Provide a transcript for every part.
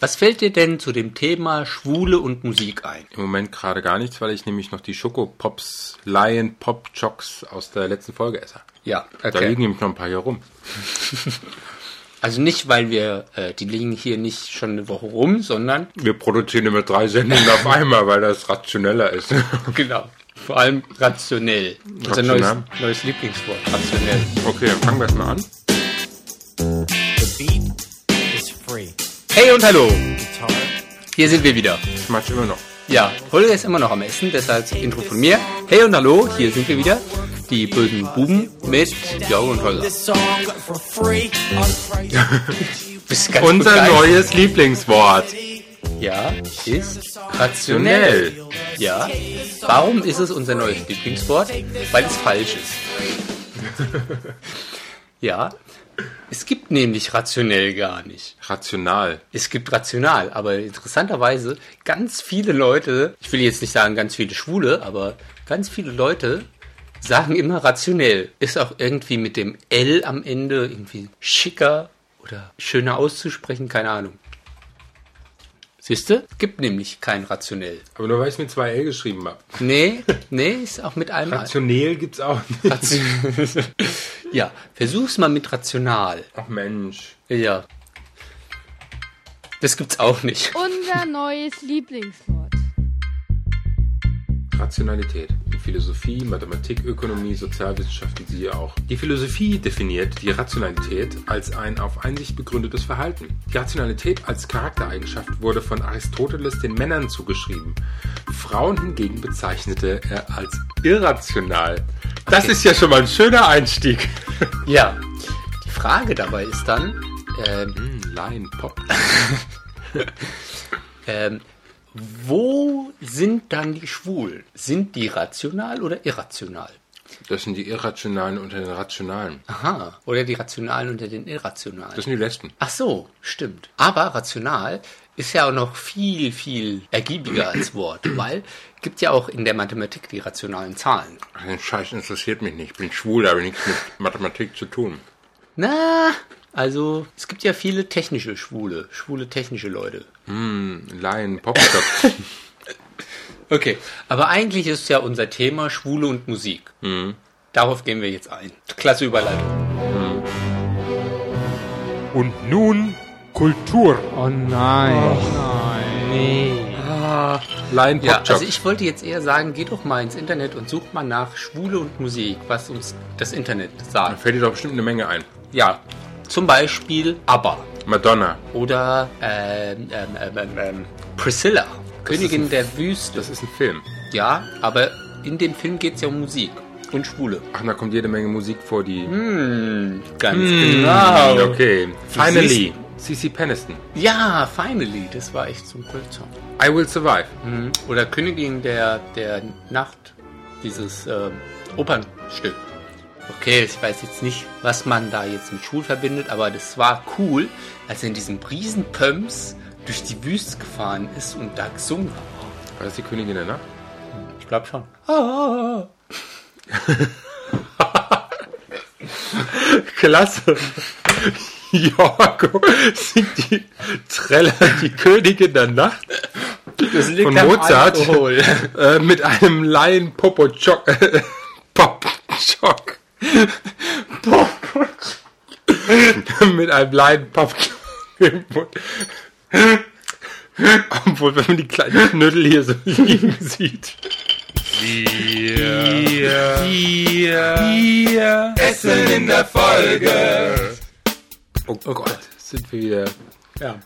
Was fällt dir denn zu dem Thema Schwule und Musik ein? Im Moment gerade gar nichts, weil ich nämlich noch die Schokopops, Lion Pop Chocks aus der letzten Folge esse. Ja, Da liegen nämlich noch ein paar hier rum. Also nicht, weil wir, äh, die liegen hier nicht schon eine Woche rum, sondern Wir produzieren immer drei Sendungen auf einmal, weil das rationeller ist. genau. Vor allem rationell. Unser neues, Rational? neues Lieblingswort. Rationell. Okay, dann fangen wir erstmal an. The beat. Hey und hallo. Hier sind wir wieder. Ich matsch immer noch. Ja, Holger ist immer noch am Essen, deshalb Intro von mir. Hey und hallo, hier sind wir wieder. Die bösen Buben mit Jörg und Holger. Unser begeistert. neues Lieblingswort. Ja, ist rationell. Ja. Warum ist es unser neues Lieblingswort? Weil es falsch ist. ja. Es gibt nämlich rationell gar nicht. Rational. Es gibt rational, aber interessanterweise ganz viele Leute, ich will jetzt nicht sagen ganz viele Schwule, aber ganz viele Leute sagen immer rationell. Ist auch irgendwie mit dem L am Ende irgendwie schicker oder schöner auszusprechen, keine Ahnung. Siehste? Gibt nämlich kein rationell. Aber nur weil ich es mit zwei L geschrieben habe. Nee, nee, ist auch mit einem Rationell gibt's auch nicht. Ration- ja, versuch's mal mit rational. Ach Mensch. Ja. Das gibt's auch nicht. Unser neues Lieblingswort. Rationalität. Philosophie, Mathematik, Ökonomie, Sozialwissenschaften siehe auch. Die Philosophie definiert die Rationalität als ein auf Einsicht begründetes Verhalten. Die Rationalität als Charaktereigenschaft wurde von Aristoteles den Männern zugeschrieben. Frauen hingegen bezeichnete er als irrational. Das Okay. ist ja schon mal ein schöner Einstieg. Ja. Die Frage dabei ist dann, ähm, Hm, Line Pop. ähm, wo sind dann die Schwulen? Sind die rational oder irrational? Das sind die Irrationalen unter den Rationalen. Aha. Oder die Rationalen unter den Irrationalen? Das sind die Lesben. Ach so, stimmt. Aber rational ist ja auch noch viel, viel ergiebiger als Wort, weil gibt ja auch in der Mathematik die rationalen Zahlen. Ach, Den Scheiß interessiert mich nicht. Ich bin schwul, habe nichts mit Mathematik zu tun. Na, also es gibt ja viele technische Schwule, schwule technische Leute. Line Popstop. Okay, aber eigentlich ist ja unser Thema Schwule und Musik. Darauf gehen wir jetzt ein. Klasse Überleitung. Und nun Kultur. Oh nein. Nee. Line Ja, also ich wollte jetzt eher sagen, geh doch mal ins Internet und such mal nach Schwule und Musik, was uns das Internet da sagt. fällt dir doch bestimmt eine Menge ein. Ja, zum Beispiel ABBA Madonna. oder ähm, ähm, ähm, ähm, ähm, Priscilla, Königin der Wüste. Das ist ein Film. Ja, aber in dem Film geht es ja um Musik und Schwule. Ach, da kommt jede Menge Musik vor, die... Ganz genau. Okay. Finally. CC Peniston. Ja, finally, das war echt so ein cooler Song. I Will Survive. Oder Königin der, der Nacht, dieses ähm, Opernstück. Okay, ich weiß jetzt nicht, was man da jetzt mit Schul verbindet, aber das war cool, als er in diesem Riesenpumps durch die Wüste gefahren ist und da gesungen hat. War das die Königin der Nacht? Ich glaube schon. Ah. Klasse. Jorgo singt die Treller, die Königin der Nacht Das liegt von Mozart äh, mit einem Laien Popochok. Äh, Popchok. Mit einem Laien Popchok im Mund. Obwohl, wenn man die kleinen Knödel hier so liegen sieht. Essen in der Folge. Oh Gott, sind wir wieder. Ja,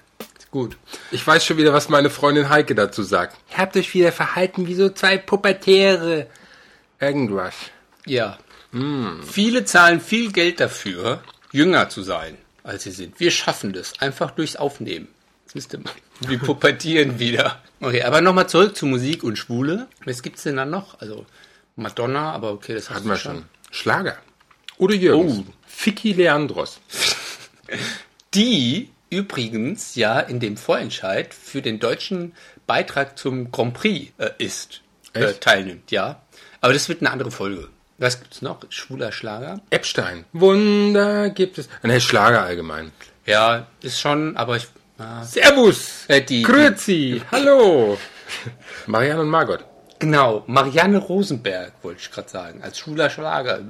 gut. Ich weiß schon wieder, was meine Freundin Heike dazu sagt. Ihr habt euch wieder verhalten wie so zwei Pubertäre. Irgendwas. Ja. Viele zahlen viel Geld dafür, jünger zu sein, als sie sind. Wir schaffen das einfach durchs Aufnehmen. Siehst du mal. Wir pubertieren wieder. Okay, aber nochmal zurück zu Musik und Schwule. Was gibt's denn dann noch? Also Madonna, aber okay, das Hatten du wir schon. Schlager. Udo Jürgens. Oh. Ficky Leandros. Die übrigens ja in dem Vorentscheid für den deutschen Beitrag zum Grand Prix äh, ist, äh, teilnimmt, ja. Aber das wird eine andere Folge. Was gibt's noch? Schwuler Schlager? Epstein. Wunder gibt es. Ne, Schlager allgemein. Ja, ist schon, aber ich Servus! Äh, die- Grüezi! Hallo! Marianne und Margot. Genau, Marianne Rosenberg, wollte ich gerade sagen, als schwuler Schlager.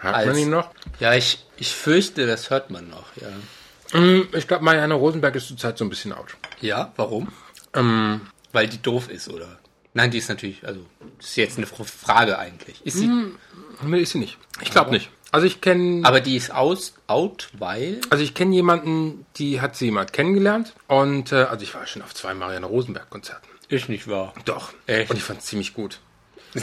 Hat als, man ihn noch? Ja, ich, ich fürchte, das hört man noch, ja. Mm, Ich glaube, Marianne Rosenberg ist zurzeit so ein bisschen out. Ja, warum? Ähm, Weil die doof ist, oder? Nein, die ist natürlich, also, das ist jetzt eine Fr- Frage eigentlich. Ist sie, nee, ist sie nicht. Ich glaube nicht. Also ich kenne aber die ist aus, out, weil, also ich kenne jemanden, die hat sie jemand kennengelernt und äh, also ich war schon auf zwei Marianne Rosenberg Konzerten. ist nicht wahr. Doch. Echt? Und ich fand es ziemlich gut.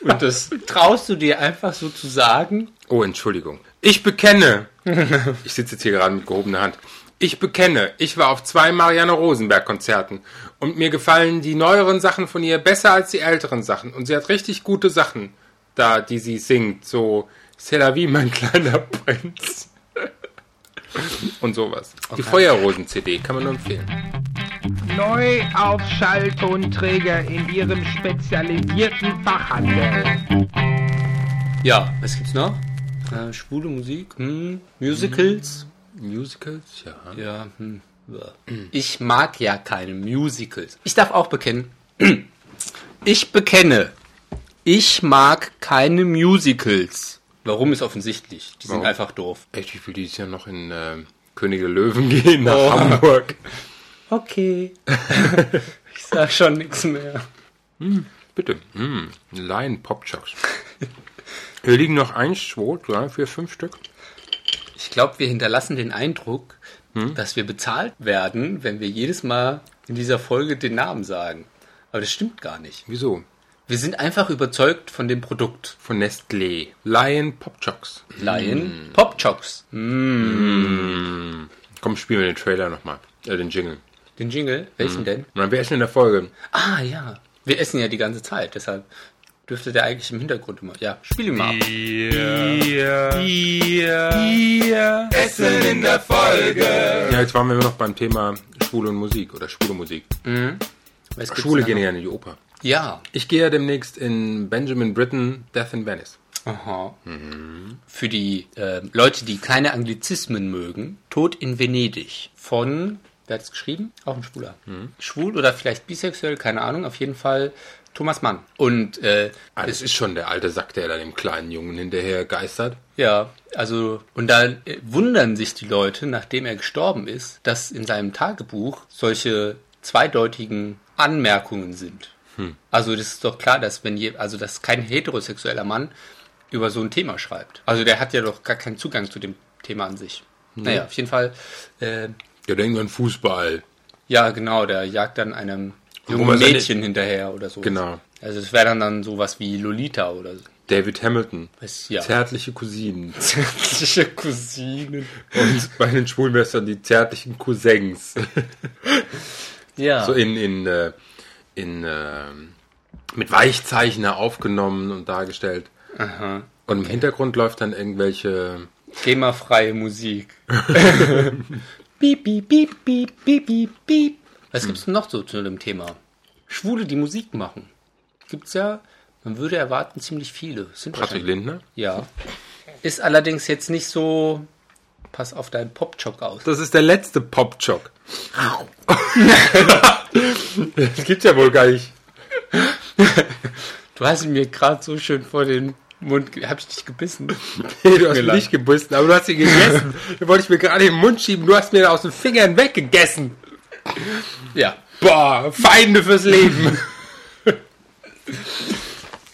Und das traust du dir einfach so zu sagen? Oh, Entschuldigung. Ich bekenne. ich sitze jetzt hier gerade mit gehobener Hand. Ich bekenne, ich war auf zwei Marianne Rosenberg Konzerten und mir gefallen die neueren Sachen von ihr besser als die älteren Sachen und sie hat richtig gute Sachen da, die sie singt, so C'est la vie, mein kleiner Prinz. und sowas. Die Feuerrosen-CD kann man nur empfehlen. Neu auf Schalltonträger in ihrem spezialisierten Fachhandel. Ja, was gibt's noch? Äh, schwule Musik, hm, Musicals. Musicals, ja. Ja, hm, ja. Ich mag ja keine Musicals. Ich darf auch bekennen. Ich bekenne. Ich mag keine Musicals. Warum ist offensichtlich? Die sind Warum? einfach doof. Echt, ich will dieses Jahr noch in äh, Könige Löwen gehen nach Oh. Hamburg. Okay. ich sag schon nichts mehr. Bitte. Mm, Lion Pop Chocks. Hier liegen noch eins, zwei, drei, vier, fünf Stück. Ich glaube, wir hinterlassen den Eindruck, dass wir bezahlt werden, wenn wir jedes Mal in dieser Folge den Namen sagen. Aber das stimmt gar nicht. Wieso? Wir sind einfach überzeugt von dem Produkt. Von Nestlé. Lion Pop Chocks. Lion Pop Chocks. Komm, spielen wir den Trailer nochmal. Äh, den Jingle. Den Jingle? Welchen denn? Und wir essen in der Folge. Ah, ja. Wir essen ja die ganze Zeit, deshalb dürfte der eigentlich im Hintergrund immer. Ja, spiel ihn mal. ab. Essen in der Folge. Ja, jetzt waren wir immer noch beim Thema Schwule und Musik oder schwule Musik. Was gibt's Schwule gehen ja in die Oper. Ja. Ich gehe ja demnächst in Benjamin Britten Death in Venice. Aha. Für die äh, Leute, die keine Anglizismen mögen, Tod in Venedig von, wer hat es geschrieben? Auch ein Schwuler. Schwul oder vielleicht bisexuell, keine Ahnung, auf jeden Fall Thomas Mann. Und äh, Ah, das ist schon der alte Sack, der da dem kleinen Jungen hinterher geistert. ja, also, und da äh, wundern sich die Leute, nachdem er gestorben ist, dass in seinem Tagebuch solche zweideutigen Anmerkungen sind. Also das ist doch klar, dass wenn je, also dass kein heterosexueller Mann über so ein Thema schreibt. Also der hat ja doch gar keinen Zugang zu dem Thema an sich. Naja, auf jeden Fall, äh, Der denkt an Fußball. ja genau, der jagt dann einem jungen Mädchen hinterher oder so. Genau. Also es wäre dann dann sowas wie Lolita oder so. David Hamilton. Was, ja. Zärtliche Cousinen. Zärtliche Cousinen. Und bei den Schwulen wäre es dann die zärtlichen Cousins. Ja. so in, in, äh, in äh, mit Weichzeichner aufgenommen und dargestellt. Aha. Und im Hintergrund läuft dann irgendwelche. GEMA-freie Musik. piep, piep, piep, piep, piep, piep, piep. Was gibt's denn noch so zu dem Thema? Schwule, die Musik machen. Gibt's ja, man würde erwarten, ziemlich viele. Sind Patrick Lindner. Ja. Ist allerdings jetzt nicht so. Pass auf deinen Popchock aus. Das ist der letzte Popchock. das gibt's ja wohl gar nicht. Du hast ihn mir gerade so schön vor den Mund. Hab ich dich gebissen? Nee, du hast ihn nicht gebissen, aber du hast ihn gegessen. Den wollte ich mir gerade in den Mund schieben. Du hast mir aus den Fingern weggegessen. Ja. Boah, Feinde fürs Leben.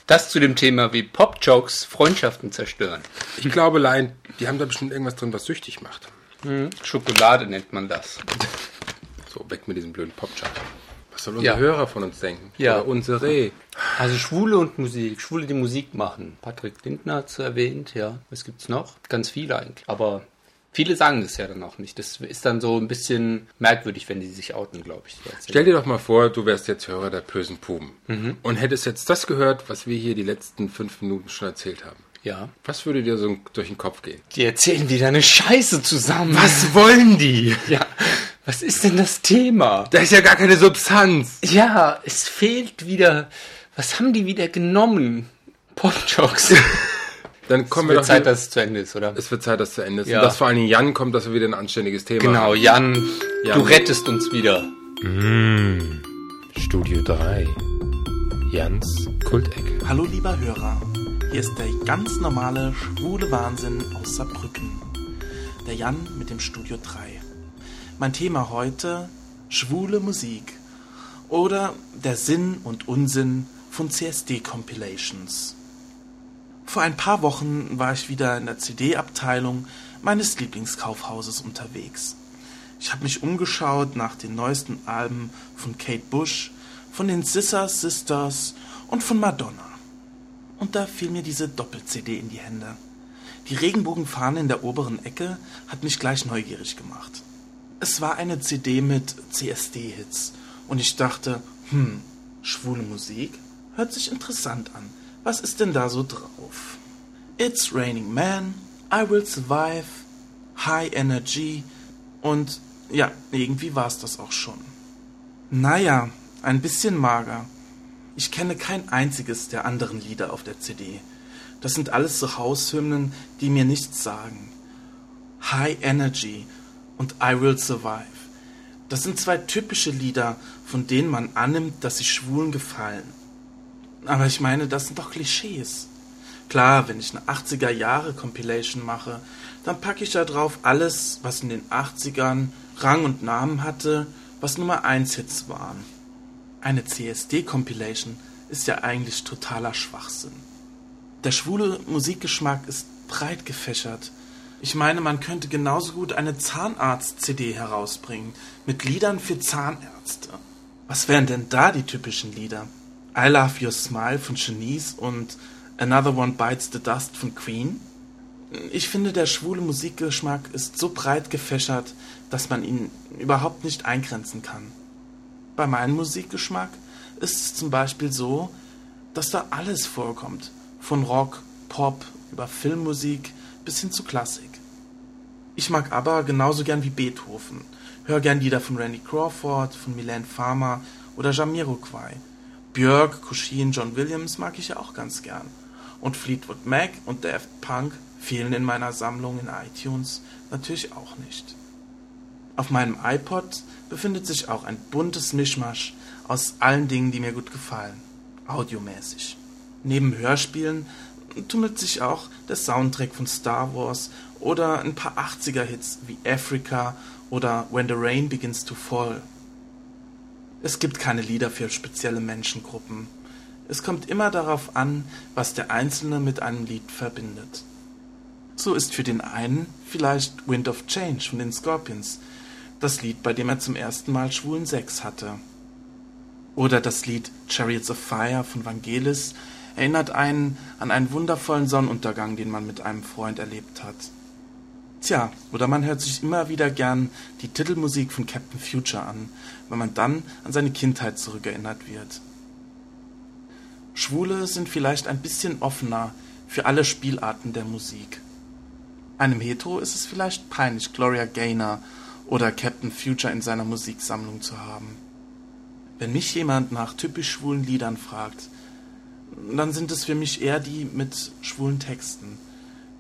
Das zu dem Thema, wie Popjokes Freundschaften zerstören. Ich glaube, Lion, die haben da bestimmt irgendwas drin, was süchtig macht. Schokolade nennt man das. So, weg mit diesem blöden Popchock. Was soll unser Ja. Hörer von uns denken? Ja. Oder unsere. Also Schwule und Musik, Schwule, die Musik machen. Patrick Lindner hat es erwähnt, ja. Was gibt's noch? Ganz viele eigentlich. Aber viele sagen das ja dann auch nicht. Das ist dann so ein bisschen merkwürdig, wenn die sich outen, glaube ich. Stell dir doch mal vor, du wärst jetzt Hörer der bösen Puben und hättest jetzt das gehört, was wir hier die letzten fünf Minuten schon erzählt haben. ja. Was würde dir so durch den Kopf gehen? Die erzählen wieder eine Scheiße zusammen. Was wollen die? Ja. Was ist denn das Thema? Da ist ja gar keine Substanz. Ja, es fehlt wieder. Was haben die wieder genommen? Popjokes. Dann kommen Es wir wird doch Zeit, wieder- dass es zu Ende ist, oder? Es wird Zeit, dass es zu Ende ist. Ja. Und dass vor allen Dingen Jan kommt, dass wir wieder ein anständiges Thema Genau, haben. Jan, Jan. du rettest uns wieder. Studio 3. Jans Kultecke. Hallo lieber Hörer, hier ist der ganz normale schwule Wahnsinn aus Saarbrücken. Der Jan mit dem Studio 3. Mein Thema heute schwule Musik oder der Sinn und Unsinn von CSD-Compilations. Vor ein paar Wochen war ich wieder in der CD-Abteilung meines Lieblingskaufhauses unterwegs. Ich habe mich umgeschaut nach den neuesten Alben von Kate Bush, von den Scissors Sisters und von Madonna. Und da fiel mir diese Doppel-CD in die Hände. Die Regenbogenfahne in der oberen Ecke hat mich gleich neugierig gemacht. Es war eine CD mit CSD-Hits und ich dachte, hm, schwule Musik? Hört sich interessant an. Was ist denn da so drauf? It's Raining Man, I Will Survive, High Energy und ja, irgendwie war's das auch schon. Naja, ein bisschen mager. Ich kenne kein einziges der anderen Lieder auf der CD. Das sind alles so Haushymnen, die mir nichts sagen. High Energy und I Will Survive. Das sind zwei typische Lieder, von denen man annimmt, dass sie Schwulen gefallen. Aber ich meine, das sind doch Klischees. Klar, wenn ich eine 80er Jahre Compilation mache, dann packe ich da drauf alles, was in den 80ern Rang und Namen hatte, was Nummer 1 Hits waren. Eine CSD Compilation ist ja eigentlich totaler Schwachsinn. Der schwule Musikgeschmack ist breit gefächert. Ich meine, man könnte genauso gut eine Zahnarzt-CD herausbringen mit Liedern für Zahnärzte. Was wären denn da die typischen Lieder? I Love Your Smile von Shanice und Another One Bites the Dust von Queen? Ich finde, der schwule Musikgeschmack ist so breit gefächert, dass man ihn überhaupt nicht eingrenzen kann. Bei meinem Musikgeschmack ist es zum Beispiel so, dass da alles vorkommt. Von Rock, Pop, über Filmmusik bis hin zu Klassik. Ich mag aber genauso gern wie Beethoven. Hör gern Lieder von Randy Crawford, von Milan Farmer oder Jamiroquai. Björk, Cushin, John Williams mag ich ja auch ganz gern. Und Fleetwood Mac und Daft Punk fehlen in meiner Sammlung in iTunes natürlich auch nicht. Auf meinem iPod befindet sich auch ein buntes Mischmasch aus allen Dingen, die mir gut gefallen, audiomäßig. Neben Hörspielen tummelt sich auch der Soundtrack von Star Wars oder ein paar 80er-Hits wie Africa oder When the Rain Begins to Fall. Es gibt keine Lieder für spezielle Menschengruppen. Es kommt immer darauf an, was der Einzelne mit einem Lied verbindet. So ist für den einen vielleicht Wind of Change von den Scorpions das Lied, bei dem er zum ersten Mal schwulen Sex hatte. Oder das Lied Chariots of Fire von Vangelis erinnert einen an einen wundervollen Sonnenuntergang, den man mit einem Freund erlebt hat. Tja, oder man hört sich immer wieder gern die Titelmusik von Captain Future an, weil man dann an seine Kindheit zurückerinnert wird. Schwule sind vielleicht ein bisschen offener für alle Spielarten der Musik. Einem Hetero ist es vielleicht peinlich, Gloria Gaynor oder Captain Future in seiner Musiksammlung zu haben. Wenn mich jemand nach typisch schwulen Liedern fragt, dann sind es für mich eher die mit schwulen Texten,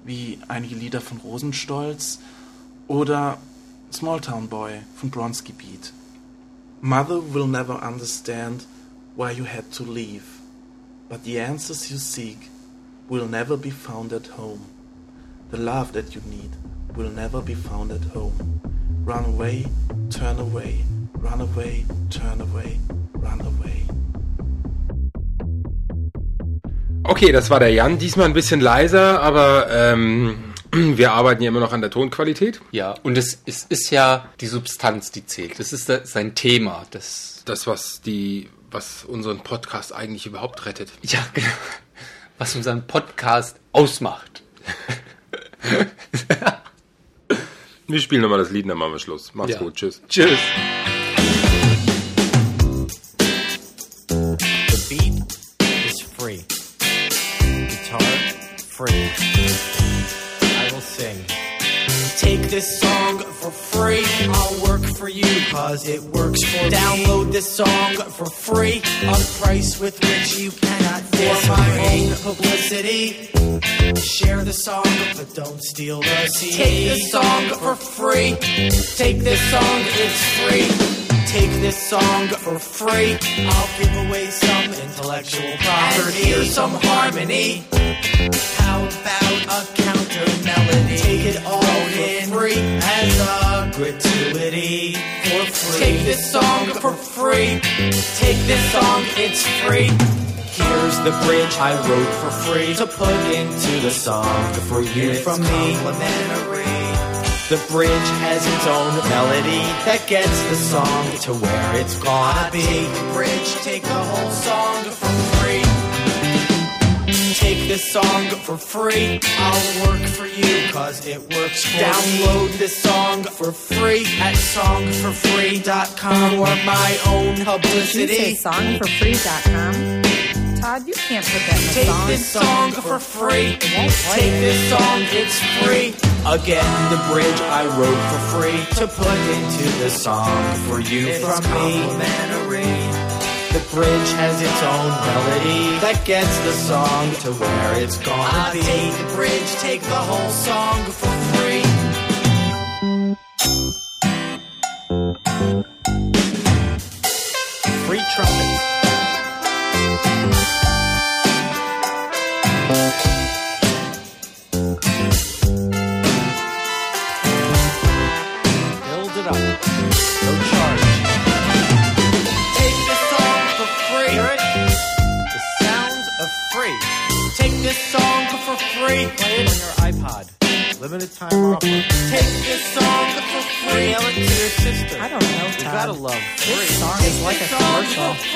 wie einige Lieder von Rosenstolz oder Smalltown Boy von Bronski Beat. Mother will never understand why you had to leave, but the answers you seek will never be found at home. The love that you need will never be found at home. Run away, turn away, run away, turn away, run away. Okay, das war der Jan. Diesmal ein bisschen leiser, aber ähm, wir arbeiten ja immer noch an der Tonqualität. Ja, und es, es ist ja die Substanz, die zählt. Das ist da- sein Thema. Das, Das, was die, was unseren Podcast eigentlich überhaupt rettet. ja, genau. Was unseren Podcast ausmacht. Wir spielen nochmal das Lied, dann machen wir Schluss. Macht's Ja. gut, tschüss. Tschüss. Free. I will sing. Take this song for free. I'll work for you cause it works for me. Download this song for free. A price with which you cannot For my own publicity. Share the song, but don't steal the CD. Take this song for free. Take this song, it's free. Take this song for free. I'll give away some intellectual property. Here's some harmony. How about a counter melody? Take it all in free as a gratuity for free. Take this song for free. Take this song, it's free. Here's the bridge I wrote for free to put into the song for you from me. The bridge has its own melody that gets the song to where it's gonna be. Take the bridge, take the whole song for free. Take this song for free. I'll work for you cause it works for Download this song for free at songforfree.com or my own Did you say publicity. songforfree.com? Todd, you can't put that in a Take song. this song for free. It won't play. Take this song, it's free. Again, the bridge I wrote for free to put into the song for you from me. The bridge has its own melody that gets the song to where it's gonna be. Take the bridge, take the whole song for free. Free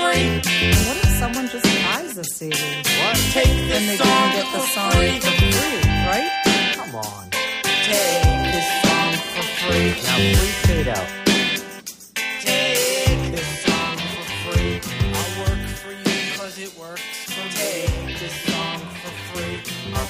free. And what if someone just buys the CD? What? Take Then this they song get the song free. for free, right? Come on. Take this song for free. Now please fade out. Take this song for free. I'll work for you cause it works